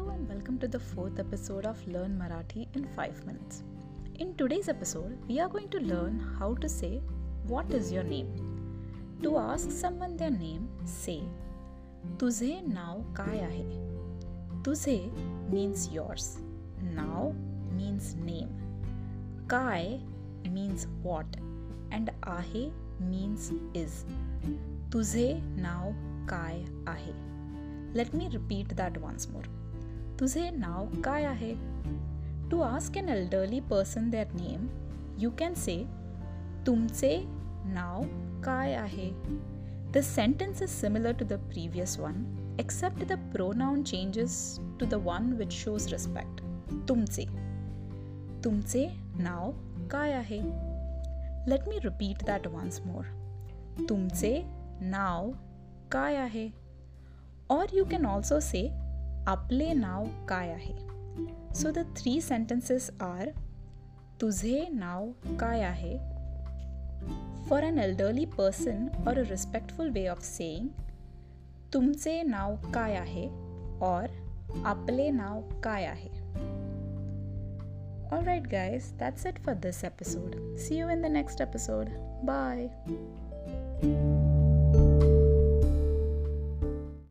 Hello and welcome to the fourth episode of Learn Marathi in 5 minutes. In today's episode, we are going to learn how to say what is your name. To ask someone their name, say Tuzhe naav kaya hai. Tuzhe means yours. Naav means name. Kai means what and ahe means is. Tuzhe naav kai ahe. Let me repeat that once more. तुझे नाव काय आहे? To ask an elderly person their name you can say तुमचे नाव काय आहे? The sentence is similar to the previous one except the pronoun changes to the one which shows respect तुमचे. तुमचे नाव काय आहे? Let me repeat that once more तुमचे नाव काय आहे? और यू कॅन ऑल्सो से आपले नाव काय आहे so the three sentences are तुझे नाव काय आहे फॉर अन एल्डरली पर्सन और a respectful way of saying तुमचे नाव काय आहे और आपले नाव काय आहे All right, guys, that's it for this episode. See you in the next episode. Bye.